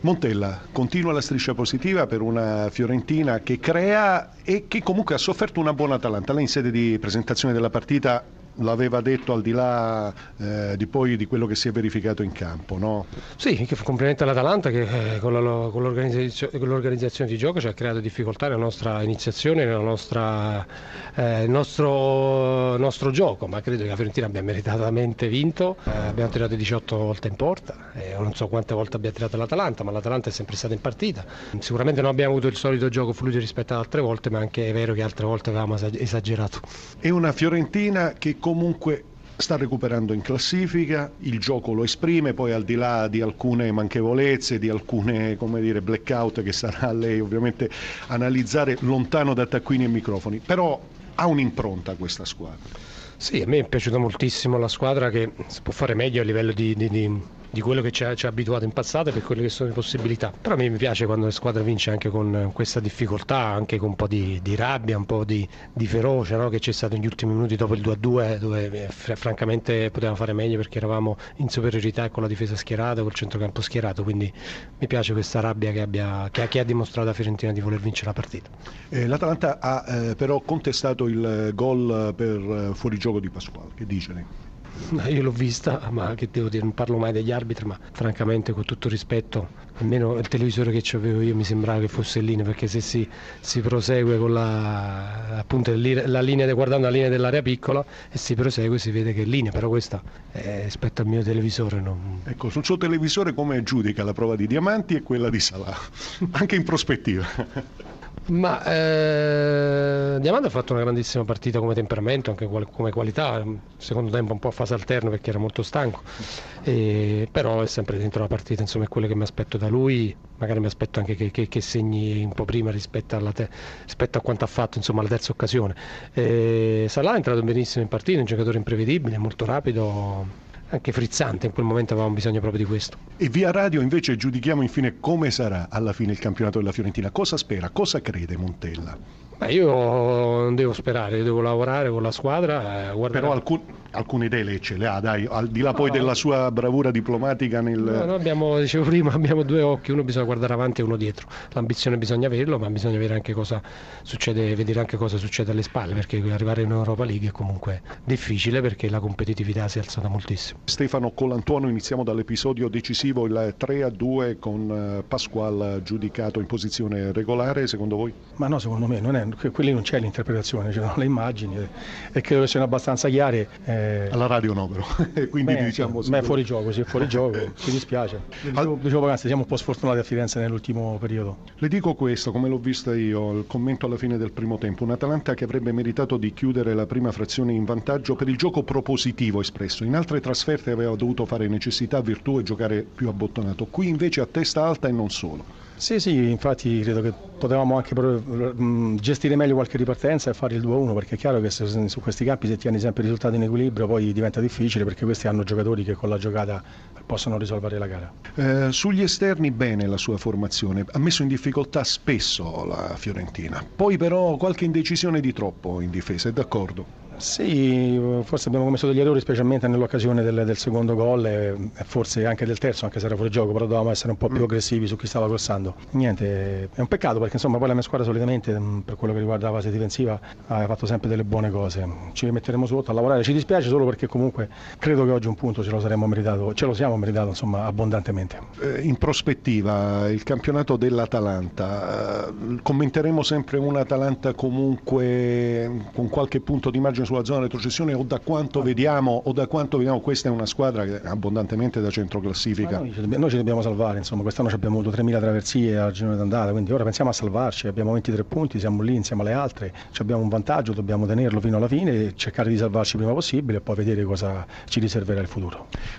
Montella, continua la striscia positiva per una Fiorentina che crea e che comunque ha sofferto una buona Atalanta. Lei in sede di presentazione della partita l'aveva detto al di là eh, di poi di quello che si è verificato in campo. No? Sì, che complimento all'Atalanta che eh, con, la, con, l'organizzazione, con, l'organizzazione, di gioco ci ha creato difficoltà nella nostra iniziazione, nel eh, nostro, nostro, gioco, ma credo che la Fiorentina abbia meritatamente vinto, eh, abbiamo tirato 18 volte in porta, eh, non so quante volte abbia tirato l'Atalanta, ma l'Atalanta è sempre stata in partita. Sicuramente non abbiamo avuto il solito gioco fluido rispetto ad altre volte, ma anche è vero che altre volte avevamo esagerato. È una Fiorentina che comunque sta recuperando in classifica, il gioco lo esprime, poi al di là di alcune manchevolezze, di alcune come dire, blackout che sarà a lei ovviamente analizzare lontano da taccuini e microfoni, però ha un'impronta questa squadra. Sì, a me è piaciuta moltissimo la squadra che si può fare meglio a livello di, di, di di quello che ci ha, ci ha, abituato in passato e per quelle che sono le possibilità. Però a me mi piace quando la squadra vince anche con questa difficoltà, anche con un po' di, di rabbia, un po' di, di ferocia no? che c'è stato negli ultimi minuti dopo il 2-2 dove eh, francamente potevamo fare meglio perché eravamo in superiorità con la difesa schierata, col centrocampo schierato, quindi mi piace questa rabbia che, abbia, che, che ha dimostrato la Fiorentina di voler vincere la partita. Eh, L'Atalanta ha eh, però contestato il gol per eh, fuorigioco di Pasquale, che dice lei? Io l'ho vista, ma che devo dire, non parlo mai degli arbitri, ma francamente con tutto rispetto, almeno il televisore che avevo io mi sembrava che fosse in linea, perché se si, si prosegue con la, appunto, la linea, guardando la linea dell'area piccola e si prosegue si vede che è in linea, però questa è rispetto al mio televisore. Non... Ecco, sul suo televisore come giudica la prova di Diamanti e quella di Salah, anche in prospettiva? Ma eh, Diamante ha fatto una grandissima partita come temperamento, anche come qualità, secondo tempo un po' a fase alterna perché era molto stanco, e, però è sempre dentro la partita, insomma è quello che mi aspetto da lui, magari mi aspetto anche che, che, che segni un po' prima rispetto, te, rispetto, a quanto ha fatto insomma, alla terza occasione. E Salah è entrato benissimo in partita, un giocatore imprevedibile, molto rapido, anche frizzante, in quel momento avevamo bisogno proprio di questo. E via radio invece giudichiamo infine come sarà alla fine il campionato della Fiorentina. Cosa spera, cosa crede Montella? Beh, io non devo sperare, devo lavorare con la squadra. Eh, Però alcun, alcune idee lei ce le ha, dai, al di là no, poi della sua bravura diplomatica nel... No, no, abbiamo, dicevo prima, abbiamo due occhi, uno bisogna guardare avanti e uno dietro. L'ambizione bisogna averlo, ma bisogna vedere anche cosa succede, vedere anche cosa succede alle spalle, perché arrivare in Europa League è comunque difficile perché la competitività si è alzata moltissimo. Stefano Colantuono, iniziamo dall'episodio decisivo, il 3-2 con eh, Pasquale giudicato in posizione regolare, secondo voi? Ma no, secondo me non è quelli non c'è l'interpretazione, ci sono le immagini e credo che siano abbastanza chiare. Eh... Alla radio no però, quindi beh, diciamo... Beh, fuori gioco, sì, fuori gioco, ci dispiace. Dicevo, dicevo poc'anzi, siamo un po' sfortunati a Firenze nell'ultimo periodo. Le dico questo, come l'ho vista io, il commento alla fine del primo tempo, un Atalanta che avrebbe meritato di chiudere la prima frazione in vantaggio per il gioco propositivo espresso. In altre trasferte aveva dovuto fare necessità, virtù e giocare più abbottonato. Qui invece a testa alta e non solo. Sì, sì, infatti credo che potevamo anche mm, gestire meglio qualche ripartenza e fare il 2-1 perché è chiaro che se, su questi campi se tieni sempre i risultati in equilibrio poi diventa difficile perché questi hanno giocatori che con la giocata possono risolvere la gara. Eh, sugli esterni bene la sua formazione, ha messo in difficoltà spesso la Fiorentina, poi però qualche indecisione di troppo in difesa, è d'accordo? Sì, forse abbiamo commesso degli errori specialmente nell'occasione del, del secondo gol e, forse anche del terzo, anche se era fuori gioco, però dovevamo essere un po' più mm. aggressivi su chi stava crossando. Niente, è un peccato perché insomma poi la mia squadra solitamente mm, per quello che riguarda la fase difensiva ha fatto sempre delle buone cose. Ci metteremo sotto a lavorare, ci dispiace solo perché comunque credo che oggi un punto ce lo saremmo meritato, ce lo siamo meritato insomma abbondantemente. Eh, in prospettiva, il campionato dell'Atalanta, eh, commenteremo sempre un'Atalanta comunque con qualche punto di margine sulla zona retrocessione o da quanto vediamo, o da quanto vediamo questa è una squadra che abbondantemente da centro classifica? Noi noi, ci dobbiamo salvare, insomma, quest'anno abbiamo avuto 3.000 traversie al girone d'andata, quindi ora pensiamo a salvarci, abbiamo 23 punti, siamo lì insieme alle altre, abbiamo un vantaggio, dobbiamo tenerlo fino alla fine, cercare di salvarci prima possibile e poi vedere cosa ci riserverà il futuro.